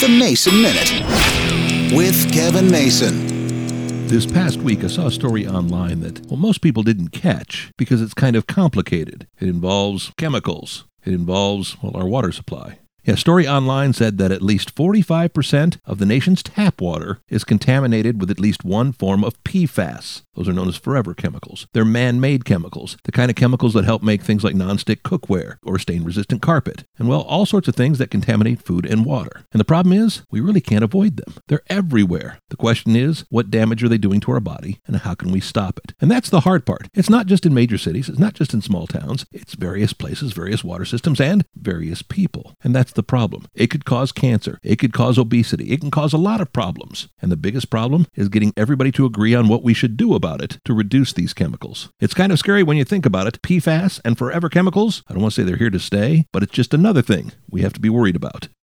The Mason Minute with Kevin Mason. This past week, I saw a story online that, well, most people didn't catch because it's kind of complicated. It involves chemicals, it involves, well, our water supply. Yeah, Story Online said that at least 45% of the nation's tap water is contaminated with at least one form of PFAS. Those are known as forever chemicals. They're man made chemicals, the kind of chemicals that help make things like nonstick cookware or stain resistant carpet, and well, all sorts of things that contaminate food and water. And the problem is, we really can't avoid them. They're everywhere. The question is, what damage are they doing to our body, and how can we stop it? And that's the hard part. It's not just in major cities, it's not just in small towns, it's various places, various water systems, and various people. And that's the problem. It could cause cancer, it could cause obesity, it can cause a lot of problems. And the biggest problem is getting everybody to agree on what we should do about it to reduce these chemicals. It's kind of scary when you think about it. PFAS and forever chemicals, I don't want to say they're here to stay, but it's just another thing we have to be worried about.